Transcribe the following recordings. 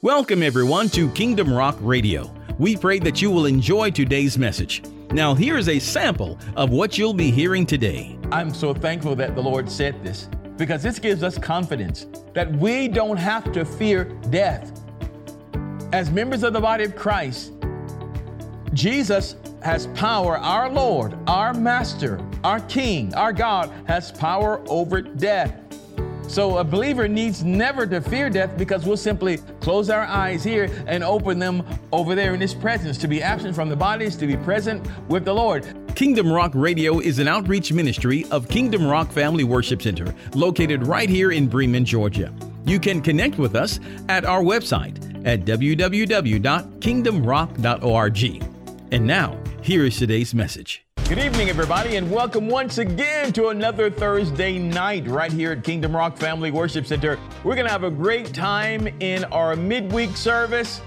Welcome, everyone, to Kingdom Rock Radio. We pray that you will enjoy today's message. Now, here is a sample of what you'll be hearing today. I'm so thankful that the Lord said this because this gives us confidence that we don't have to fear death. As members of the body of Christ, Jesus has power, our Lord, our Master, our King, our God has power over death. So a believer needs never to fear death because we'll simply close our eyes here and open them over there in His presence. To be absent from the bodies, to be present with the Lord. Kingdom Rock Radio is an outreach ministry of Kingdom Rock Family Worship Center, located right here in Bremen, Georgia. You can connect with us at our website at www.kingdomrock.org. And now, here is today's message. Good evening, everybody, and welcome once again to another Thursday night right here at Kingdom Rock Family Worship Center. We're going to have a great time in our midweek service.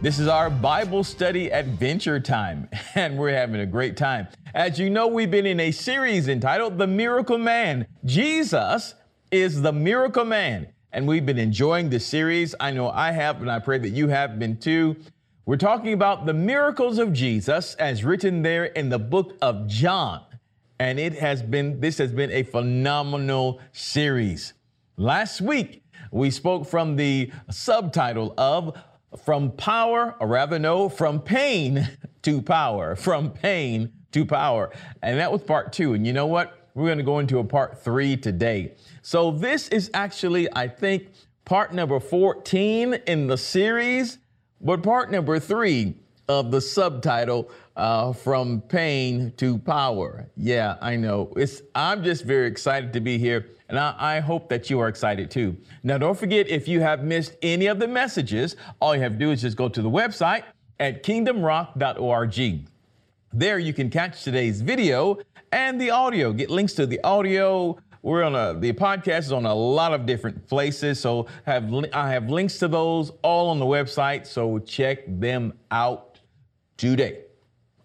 This is our Bible study adventure time, and we're having a great time. As you know, we've been in a series entitled The Miracle Man. Jesus is the Miracle Man, and we've been enjoying this series. I know I have, and I pray that you have been too. We're talking about the miracles of Jesus as written there in the book of John. And it has been, this has been a phenomenal series. Last week, we spoke from the subtitle of From Power, or rather, no, From Pain to Power, From Pain to Power. And that was part two. And you know what? We're going to go into a part three today. So this is actually, I think, part number 14 in the series. But part number three of the subtitle, uh, From Pain to Power. Yeah, I know. It's, I'm just very excited to be here, and I, I hope that you are excited too. Now, don't forget, if you have missed any of the messages, all you have to do is just go to the website at kingdomrock.org. There you can catch today's video and the audio, get links to the audio, we're on a the podcast is on a lot of different places, so have I have links to those all on the website. So check them out today.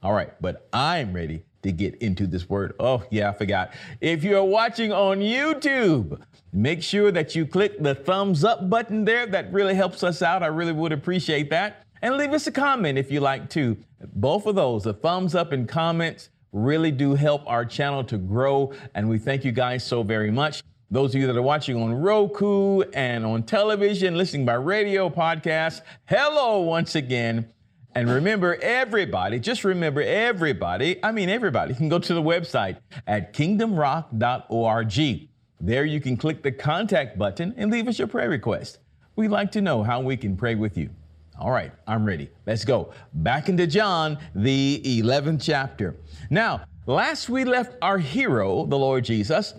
All right, but I'm ready to get into this word. Oh yeah, I forgot. If you're watching on YouTube, make sure that you click the thumbs up button there. That really helps us out. I really would appreciate that. And leave us a comment if you like to. Both of those, the thumbs up and comments really do help our channel to grow. And we thank you guys so very much. Those of you that are watching on Roku and on television, listening by radio, podcast, hello once again. And remember, everybody, just remember, everybody, I mean, everybody can go to the website at kingdomrock.org. There you can click the contact button and leave us your prayer request. We'd like to know how we can pray with you. All right, I'm ready. Let's go. Back into John, the 11th chapter. Now, last we left our hero, the Lord Jesus,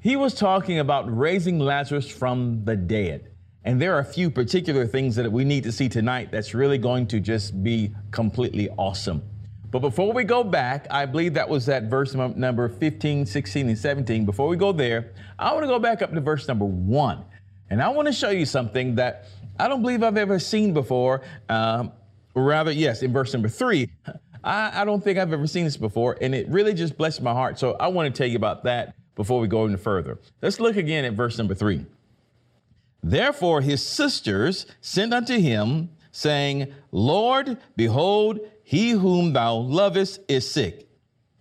he was talking about raising Lazarus from the dead. And there are a few particular things that we need to see tonight that's really going to just be completely awesome. But before we go back, I believe that was at verse number 15, 16, and 17. Before we go there, I want to go back up to verse number one. And I want to show you something that I don't believe I've ever seen before. Um, rather, yes, in verse number three, I, I don't think I've ever seen this before, and it really just blessed my heart. So I want to tell you about that before we go any further. Let's look again at verse number three. Therefore, his sisters sent unto him, saying, Lord, behold, he whom thou lovest is sick.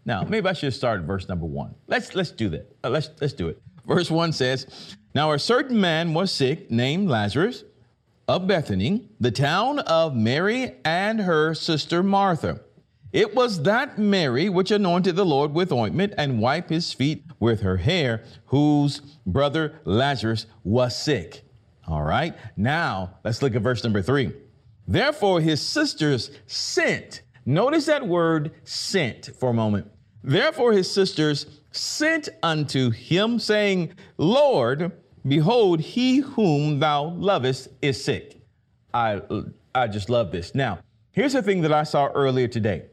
Now, maybe I should start at verse number one. Let's let's do that. Uh, let's let's do it. Verse one says, Now a certain man was sick, named Lazarus, of Bethany, the town of Mary and her sister Martha. It was that Mary which anointed the Lord with ointment and wiped his feet with her hair, whose brother Lazarus was sick. All right, now let's look at verse number three. Therefore, his sisters sent. Notice that word sent for a moment. Therefore, his sisters sent unto him, saying, Lord, behold, he whom thou lovest is sick. I, I just love this. Now, here's the thing that I saw earlier today.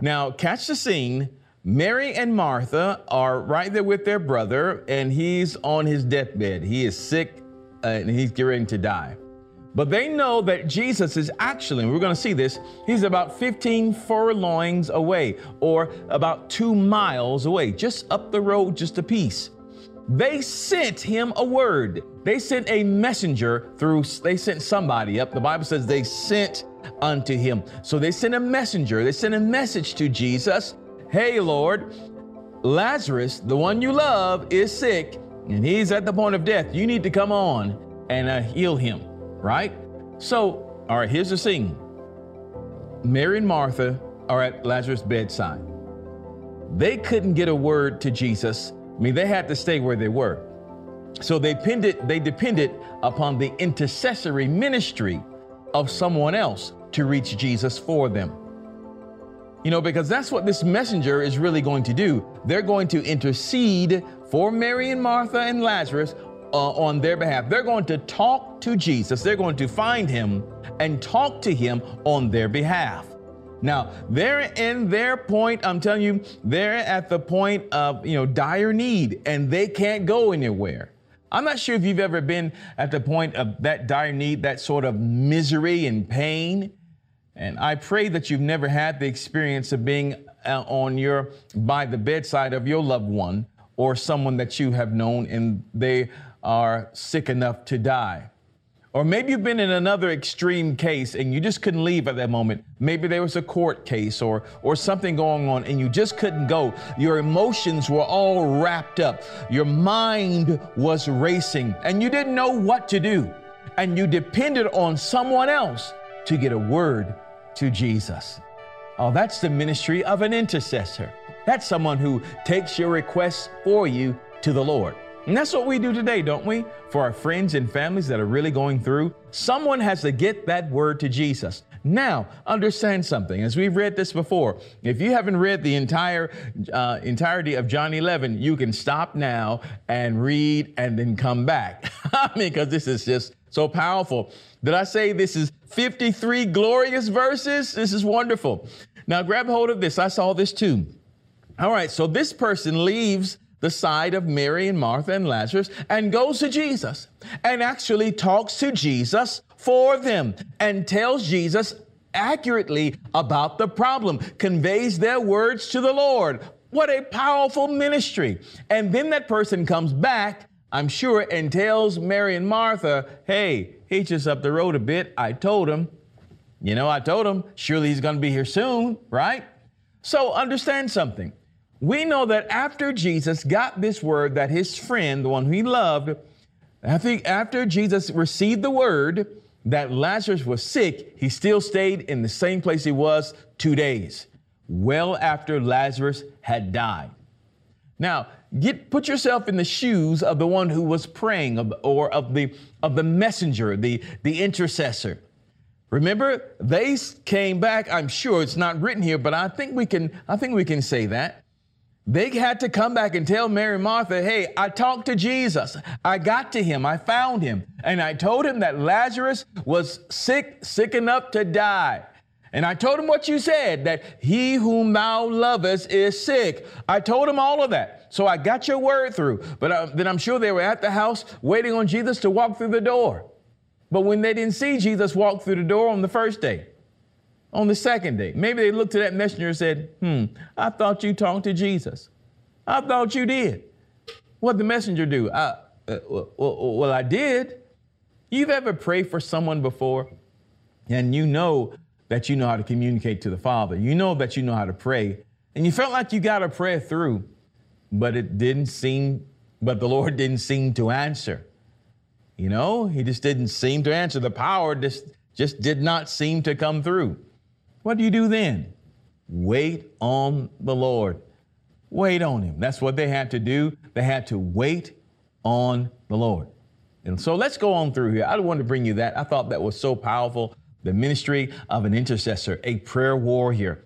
Now, catch the scene. Mary and Martha are right there with their brother, and he's on his deathbed. He is sick and he's getting to die. But they know that Jesus is actually, we're going to see this, he's about 15 furlongs away, or about two miles away, just up the road, just a piece. They sent him a word. They sent a messenger through, they sent somebody up. The Bible says they sent unto him. So they sent a messenger, they sent a message to Jesus Hey, Lord, Lazarus, the one you love, is sick and he's at the point of death. You need to come on and uh, heal him, right? So, all right, here's the scene Mary and Martha are at Lazarus' bedside. They couldn't get a word to Jesus. I mean, they had to stay where they were. So they depended, they depended upon the intercessory ministry of someone else to reach Jesus for them. You know, because that's what this messenger is really going to do. They're going to intercede for Mary and Martha and Lazarus uh, on their behalf. They're going to talk to Jesus. They're going to find him and talk to him on their behalf. Now, they're in their point, I'm telling you, they're at the point of, you know, dire need and they can't go anywhere. I'm not sure if you've ever been at the point of that dire need, that sort of misery and pain. And I pray that you've never had the experience of being uh, on your by the bedside of your loved one or someone that you have known and they are sick enough to die. Or maybe you've been in another extreme case and you just couldn't leave at that moment. Maybe there was a court case or or something going on and you just couldn't go. Your emotions were all wrapped up. Your mind was racing and you didn't know what to do. And you depended on someone else to get a word to Jesus. Oh, that's the ministry of an intercessor. That's someone who takes your requests for you to the Lord. And that's what we do today, don't we? For our friends and families that are really going through, someone has to get that word to Jesus. Now, understand something. As we've read this before, if you haven't read the entire uh, entirety of John 11, you can stop now and read and then come back. I mean, because this is just so powerful. Did I say this is 53 glorious verses? This is wonderful. Now, grab hold of this. I saw this too. All right, so this person leaves the side of Mary and Martha and Lazarus and goes to Jesus and actually talks to Jesus for them and tells Jesus accurately about the problem, conveys their words to the Lord. What a powerful ministry. And then that person comes back, I'm sure, and tells Mary and Martha, hey, he's just up the road a bit. I told him, you know, I told him, surely he's going to be here soon, right? So understand something. We know that after Jesus got this word that his friend, the one who he loved, after, after Jesus received the word that Lazarus was sick, he still stayed in the same place he was two days, well after Lazarus had died. Now, get put yourself in the shoes of the one who was praying of, or of the of the messenger, the, the intercessor. Remember, they came back, I'm sure it's not written here, but I think we can I think we can say that. They had to come back and tell Mary Martha, hey, I talked to Jesus. I got to him. I found him. And I told him that Lazarus was sick, sick enough to die. And I told him what you said, that he whom thou lovest is sick. I told him all of that. So I got your word through. But uh, then I'm sure they were at the house waiting on Jesus to walk through the door. But when they didn't see Jesus walk through the door on the first day, on the second day. Maybe they looked to that messenger and said, Hmm, I thought you talked to Jesus. I thought you did. What the messenger do? I, uh, well, well, I did. You've ever prayed for someone before and you know that you know how to communicate to the Father. You know that you know how to pray. And you felt like you got a prayer through, but it didn't seem, but the Lord didn't seem to answer. You know, He just didn't seem to answer. The power just, just did not seem to come through. What do you do then? Wait on the Lord. Wait on Him. That's what they had to do. They had to wait on the Lord. And so let's go on through here. I want to bring you that. I thought that was so powerful. The ministry of an intercessor, a prayer warrior.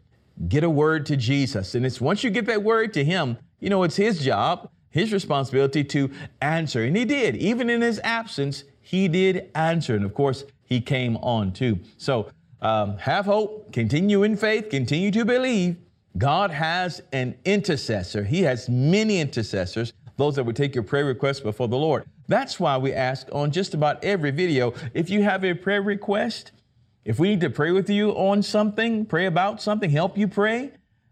Get a word to Jesus. And it's once you get that word to Him, you know, it's His job, His responsibility to answer. And He did. Even in His absence, He did answer. And of course, He came on too. So um, have hope, continue in faith, continue to believe. God has an intercessor. He has many intercessors, those that would take your prayer requests before the Lord. That's why we ask on just about every video if you have a prayer request, if we need to pray with you on something, pray about something, help you pray,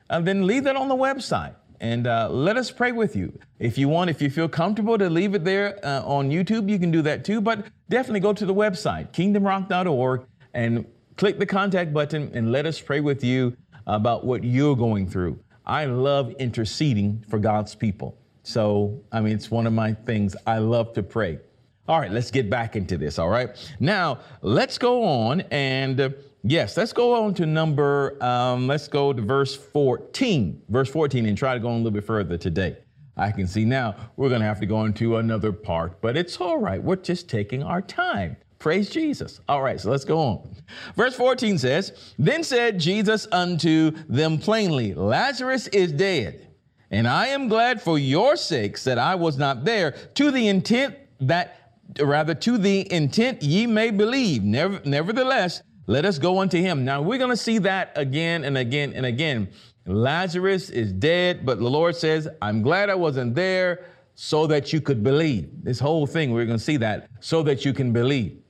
uh, then leave that on the website. and uh, let us pray with you. If you want, if you feel comfortable to leave it there uh, on YouTube, you can do that too. But definitely go to the website, kingdomrock.org, and click the contact button and let us pray with you about what you're going through. I love interceding for God's people. So, I mean, it's one of my things. I love to pray. All right, let's get back into this. All right. Now, let's go on and. Uh, Yes, let's go on to number, um, let's go to verse 14, verse 14, and try to go on a little bit further today. I can see now we're going to have to go into another part, but it's all right. We're just taking our time. Praise Jesus. All right, so let's go on. Verse 14 says, Then said Jesus unto them plainly, Lazarus is dead, and I am glad for your sakes that I was not there, to the intent that, rather, to the intent ye may believe. Never, nevertheless, let us go unto him. Now we're going to see that again and again and again. Lazarus is dead, but the Lord says, I'm glad I wasn't there so that you could believe. This whole thing, we're going to see that so that you can believe.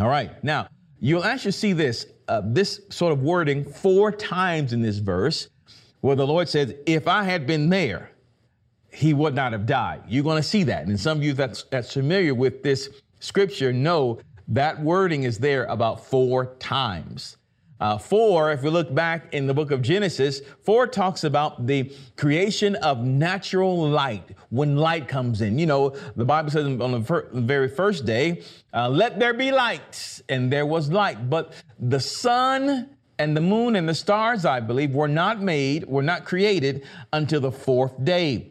All right. Now, you'll actually see this, uh, this sort of wording four times in this verse where the Lord says, If I had been there, he would not have died. You're going to see that. And some of you that's, that's familiar with this scripture know that wording is there about four times. Uh, four, if we look back in the book of Genesis, four talks about the creation of natural light when light comes in. You know, the Bible says on the, fir- very first day, uh, let there be light, and there was light. But the sun and the moon and the stars, I believe, were not made, were not created until the fourth day.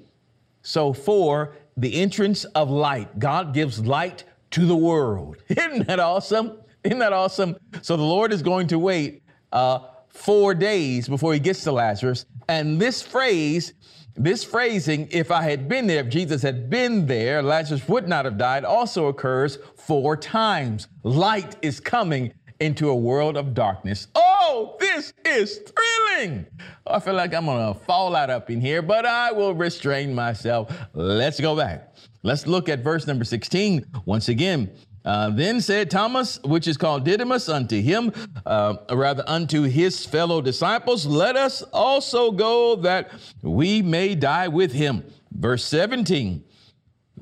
So, four, the entrance of light. God gives light to the world. Isn't that awesome? Isn't that awesome? So the Lord is going to wait uh, four days before he gets to Lazarus. And this phrase, this phrasing, if I had been there, if Jesus had been there, Lazarus would not have died, also occurs four times. Light is coming into a world of darkness. Oh, this is thrilling. Oh, I feel like I'm gonna fall out up in here, but I will restrain myself. Let's go back. Let's look at verse number 16 once again. Uh, then said Thomas, which is called Didymus, unto him, uh, rather unto his fellow disciples, let us also go that we may die with him. Verse 17.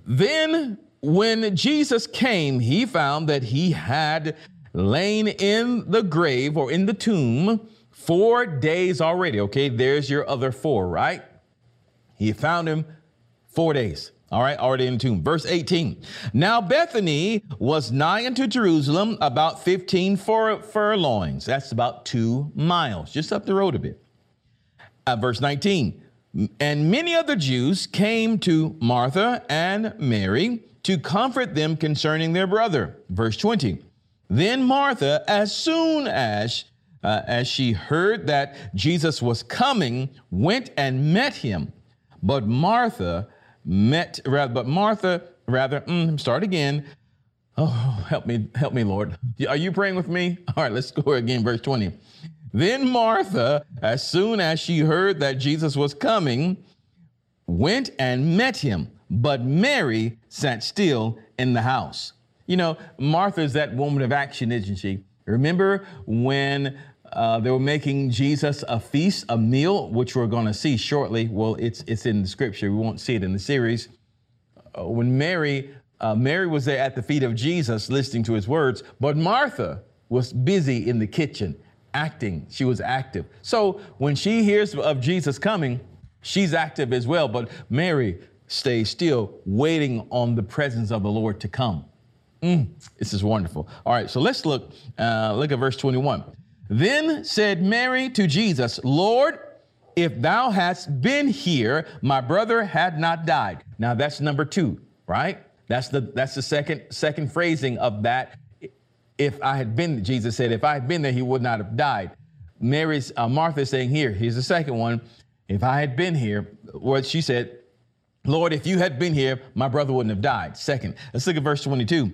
Then when Jesus came, he found that he had lain in the grave or in the tomb four days already. Okay, there's your other four, right? He found him four days. All right, already in the tomb. Verse 18. Now Bethany was nigh unto Jerusalem, about 15 fur- furlongs. That's about two miles, just up the road a bit. Uh, verse 19. And many other Jews came to Martha and Mary to comfort them concerning their brother. Verse 20. Then Martha, as soon as uh, as she heard that Jesus was coming, went and met him. But Martha met rather, but Martha rather, mm, start again. Oh, help me, help me, Lord. Are you praying with me? All right, let's go again, verse 20. Then Martha, as soon as she heard that Jesus was coming, went and met him, but Mary sat still in the house. You know, Martha is that woman of action, isn't she? Remember when uh, they were making Jesus a feast, a meal, which we're going to see shortly. Well, it's it's in the scripture. We won't see it in the series. Uh, when Mary uh, Mary was there at the feet of Jesus, listening to his words, but Martha was busy in the kitchen, acting. She was active. So when she hears of Jesus coming, she's active as well. But Mary stays still, waiting on the presence of the Lord to come. Mm, this is wonderful. All right, so let's look. Uh, look at verse 21. Then said Mary to Jesus, Lord, if thou hadst been here, my brother had not died. Now that's number two, right? That's the that's the second second phrasing of that. If I had been, Jesus said, if I had been there, he would not have died. Mary's uh, Martha saying here, here's the second one. If I had been here, what she said, Lord, if you had been here, my brother wouldn't have died. Second, let's look at verse 22.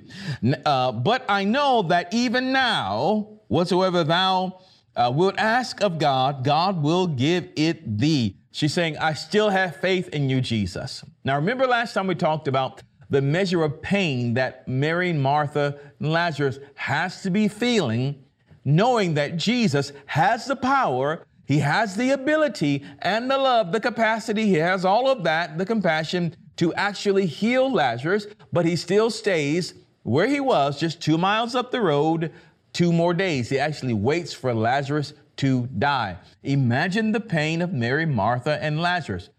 Uh, but I know that even now, Whatsoever thou uh, wilt ask of God, God will give it thee. She's saying, I still have faith in you, Jesus. Now, remember last time we talked about the measure of pain that Mary, and Martha, and Lazarus has to be feeling, knowing that Jesus has the power He has the ability and the love, the capacity, he has all of that, the compassion to actually heal Lazarus, but he still stays where he was, just two miles up the road, two more days. He actually waits for Lazarus to die. Imagine the pain of Mary, Martha, and Lazarus.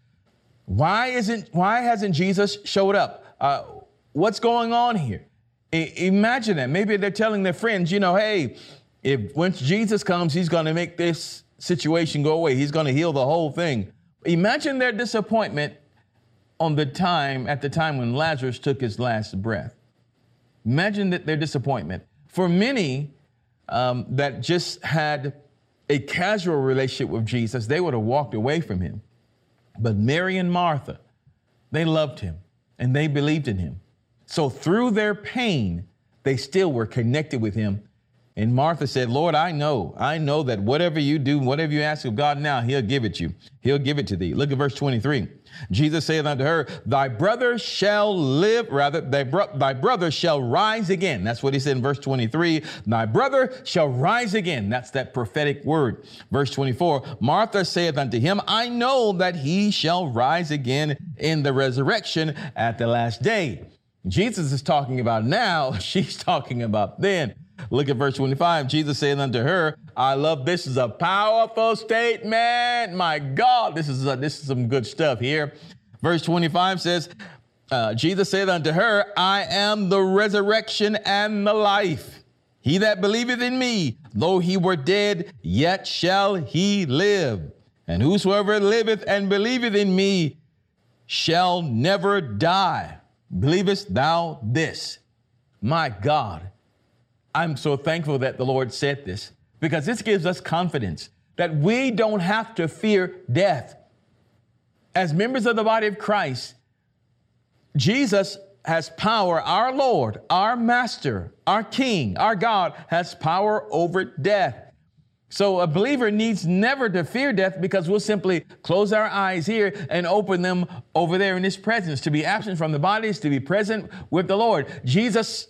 Why isn't why hasn't Jesus showed up? Uh, what's going on here? I, imagine that. Maybe they're telling their friends, you know, hey, if once Jesus comes, he's going to make this situation go away. He's going to heal the whole thing. Imagine their disappointment on the time at the time when Lazarus took his last breath. Imagine that their disappointment. For many um, that just had a casual relationship with Jesus, they would have walked away from him. But Mary and Martha, they loved him and they believed in him. So through their pain, they still were connected with him. And Martha said, Lord, I know, I know that whatever you do, whatever you ask of God now, he'll give it you. He'll give it to thee. Look at verse 23. Jesus saith unto her, Thy brother shall live, rather, thy, bro- thy brother shall rise again. That's what he said in verse 23. Thy brother shall rise again. That's that prophetic word. Verse 24 Martha saith unto him, I know that he shall rise again in the resurrection at the last day. Jesus is talking about now, she's talking about then. Look at verse 25. Jesus said unto her, I love this is a powerful statement. My God, this is a, this is some good stuff here. Verse 25 says, uh, Jesus said unto her, I am the resurrection and the life. He that believeth in me, though he were dead, yet shall he live. And whosoever liveth and believeth in me shall never die. Believest thou this? My God, I'm so thankful that the Lord said this because this gives us confidence that we don't have to fear death. As members of the body of Christ, Jesus has power, our Lord, our Master, our King, our God has power over death. So a believer needs never to fear death because we'll simply close our eyes here and open them over there in his presence. To be absent from the bodies, to be present with the Lord. Jesus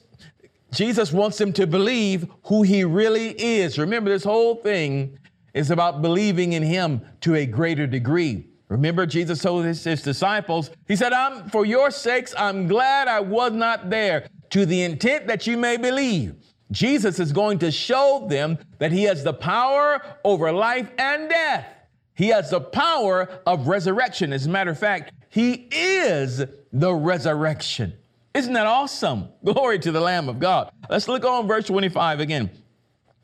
Jesus wants them to believe who he really is. Remember, this whole thing is about believing in him to a greater degree. Remember, Jesus told his, his, disciples, He said, I'm for your sakes, I'm glad I was not there, to the intent that you may believe. Jesus is going to show them that he has the power over life and death. He has the power of resurrection. As a matter of fact, he is the resurrection. Isn't that awesome? Glory to the Lamb of God. Let's look on verse 25 again.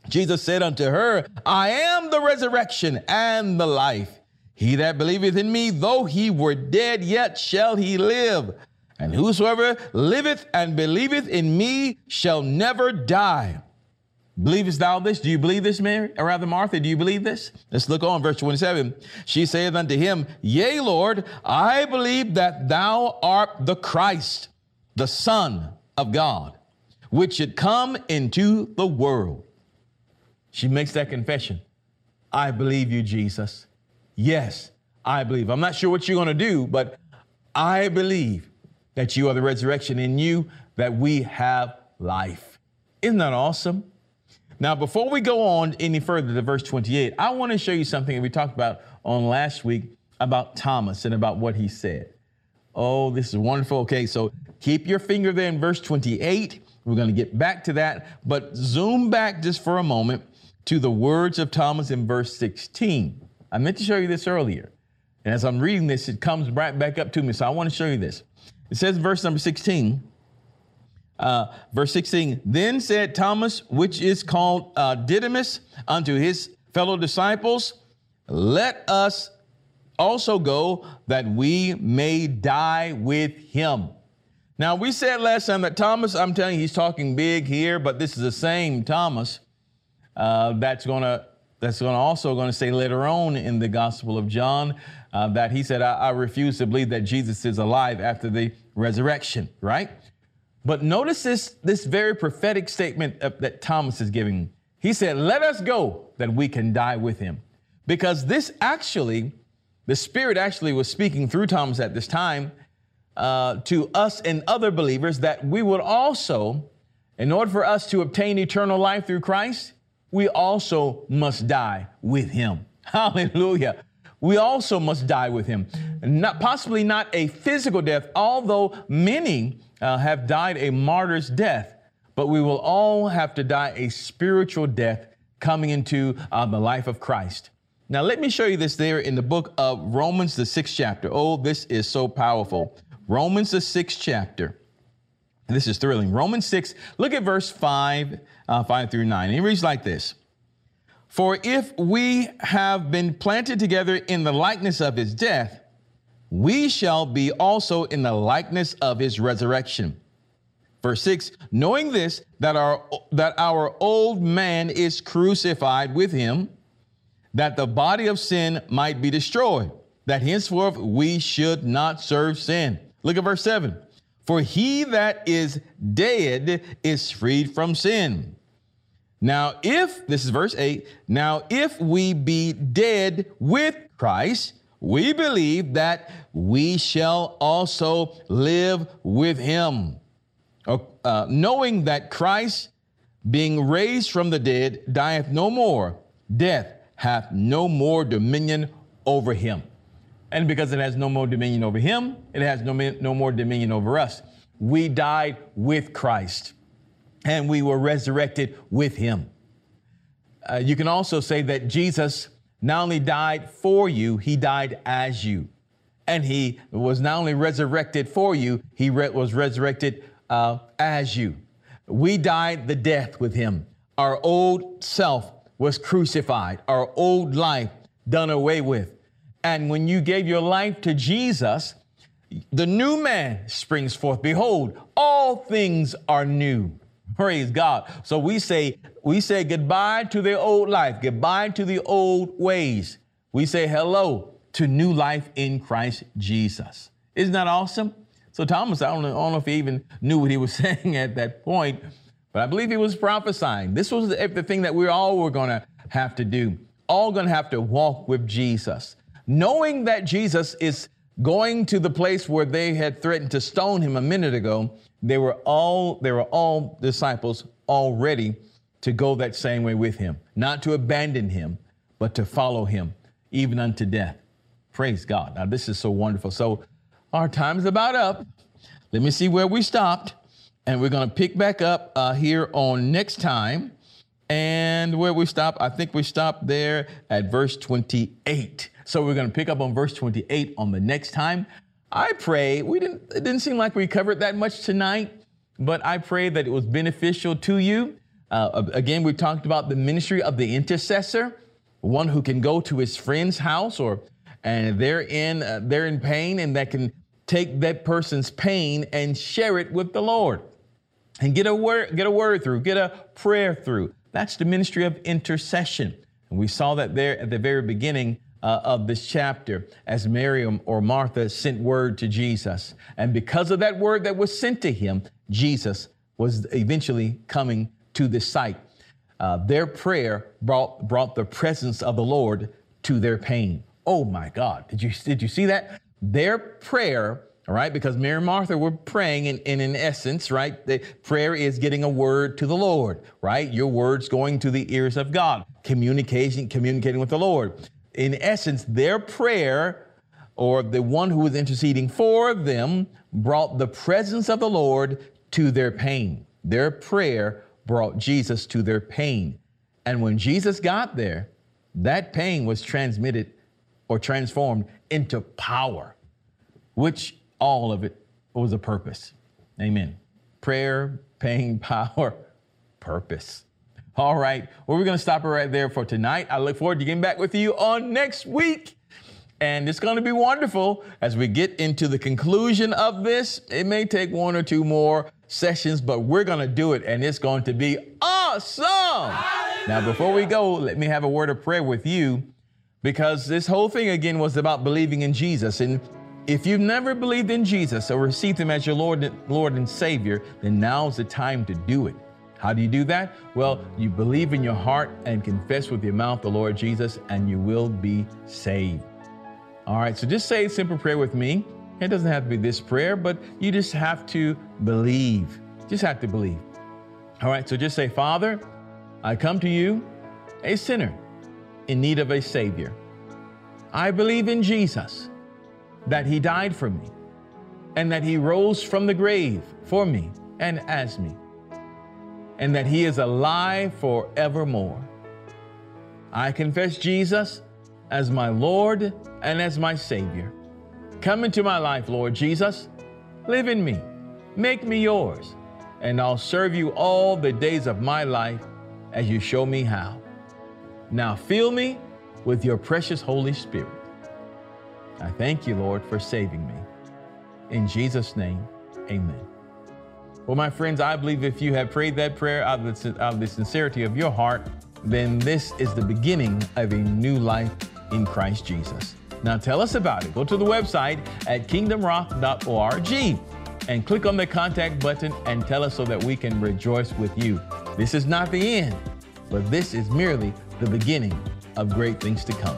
Jesus said unto her, I am the resurrection and the life. He that believeth in me, though he were dead, yet shall he live. And whosoever liveth and believeth in me shall never die. Believest thou this? Do you believe this, Mary? Or rather, Martha, do you believe this? Let's look on verse 27. She saith unto him, Yea, Lord, I believe that thou art the Christ, the Son of God, which should come into the world. She makes that confession. I believe you, Jesus. Yes, I believe. I'm not sure what you're going to do, but I believe that you are the resurrection in you, that we have life. Isn't that awesome? Now, before we go on any further to verse 28, I want to show you something that we talked about on last week about Thomas and about what he said. Oh, this is wonderful. Okay, so Keep your finger there in verse 28. We're going to get back to that, but zoom back just for a moment to the words of Thomas in verse 16. I meant to show you this earlier. And as I'm reading this, it comes right back up to me. So I want to show you this. It says, verse number 16, uh, verse 16, then said Thomas, which is called uh, Didymus, unto his fellow disciples, let us also go that we may die with him. Now, we said last time that Thomas, I'm telling you, he's talking big here, but this is the same Thomas uh, that's going to that's going to also going to say later on in the Gospel of John uh, that he said, I, I refuse to believe that Jesus is alive after the resurrection, right? But notice this, this very prophetic statement that Thomas is giving. He said, Let us go that we can die with him. Because this actually, the Spirit actually was speaking through Thomas at this time uh, to us and other believers that we would also, in order for us to obtain eternal life through Christ, we also must die with him. Hallelujah. We also must die with him. Not, possibly not a physical death, although many uh, have died a martyr's death, but we will all have to die a spiritual death coming into uh, the life of Christ. Now, let me show you this there in the book of Romans, the sixth chapter. Oh, this is so powerful. Romans, the sixth chapter. This is thrilling. Romans 6, look at verse 5, uh, 5 through 9. It reads like this For if we have been planted together in the likeness of his death, we shall be also in the likeness of his resurrection. Verse 6 Knowing this, that our, that our old man is crucified with him, that the body of sin might be destroyed, that henceforth we should not serve sin. Look at verse 7 For he that is dead is freed from sin. Now, if, this is verse 8, now if we be dead with Christ, we believe that we shall also live with him uh, knowing that Christ, being raised from the dead, dieth no more, death hath no more dominion over him. And because it has no more dominion over him, it has no, no more dominion over us. We died with Christ and we were resurrected with him. Uh, you can also say that Jesus not only died for you, he died as you. And he was not only resurrected for you, he re- was resurrected uh, as you. We died the death with him. Our old self was crucified, our old life done away with. And when you gave your life to Jesus, the new man springs forth. Behold, all things are new. Praise God. So we say, we say goodbye to the old life, goodbye to the old ways. We say hello to new life in Christ Jesus. Isn't that awesome? So Thomas, I don't, know, I don't know if he even knew what he was saying at that point, but I believe he was prophesying. This was the, the thing that we all were going to have to do. All going to have to walk with Jesus. Knowing that Jesus is going to the place where they had threatened to stone him a minute ago, they were all they were all disciples all ready to go that same way with him, not to abandon him, but to follow him even unto death. Praise God. Now this is so wonderful. So our time is about up. Let me see where we stopped. And we're going to pick back up uh, here on next time. And where we stop, I think we stopped there at verse 28. So we're going to pick up on verse 28 on the next time. I pray we didn't, it didn't seem like we covered that much tonight, but I pray that it was beneficial to you. Uh, again, we talked about the ministry of the intercessor, one who can go to his friend's house or and they're in uh, they're in pain and that can take that person's pain and share it with the Lord and get a word, get a word through, get a prayer through. That's the ministry of intercession. And we saw that there at the very beginning uh, of this chapter as Miriam or Martha sent word to Jesus. And because of that word that was sent to him, Jesus was eventually coming to this site. Uh, their prayer brought, brought the presence of the Lord to their pain. Oh my God. Did you, did you see that? Their prayer, all right, because Mary and Martha were praying in, in, in essence, right? The prayer is getting a word to the Lord, right? Your words going to the ears of God, communication, communicating with the Lord. In essence, their prayer or the one who was interceding for them brought the presence of the Lord to their pain. Their prayer brought Jesus to their pain. And when Jesus got there, that pain was transmitted or transformed into power, which all of it was a purpose. Amen. Prayer, pain, power, purpose. All right. Well, we're going to stop it right there for tonight. I look forward to getting back with you on next week. And it's going to be wonderful as we get into the conclusion of this. It may take one or two more sessions, but we're going to do it and it's going to be awesome. Hallelujah. Now, before we go, let me have a word of prayer with you because this whole thing again was about believing in Jesus. And if you've never believed in Jesus or received him as your Lord, Lord and Savior, then now's the time to do it. How do you do that? Well, you believe in your heart and confess with your mouth the Lord Jesus, and you will be saved. All right, so just say a simple prayer with me. It doesn't have to be this prayer, but you just have to believe. Just have to believe. All right, so just say, Father, I come to you, a sinner in need of a Savior. I believe in Jesus, that He died for me, and that He rose from the grave for me and as me, and that He is alive forevermore. I confess Jesus as my Lord and as my Savior. Come into my life, Lord Jesus. Live in me. Make me yours, and I'll serve you all the days of my life as you show me how. Now fill me with your precious Holy Spirit. I thank you, Lord, for saving me. In Jesus' name, amen. Well, my friends, I believe if you have prayed that prayer out of, the, out of the sincerity of your heart, then this is the beginning of a new life in Christ Jesus. Now tell us about it. Go to the website at kingdomrock.org and click on the contact button and tell us so that we can rejoice with you. This is not the end, but this is merely the beginning of great things to come.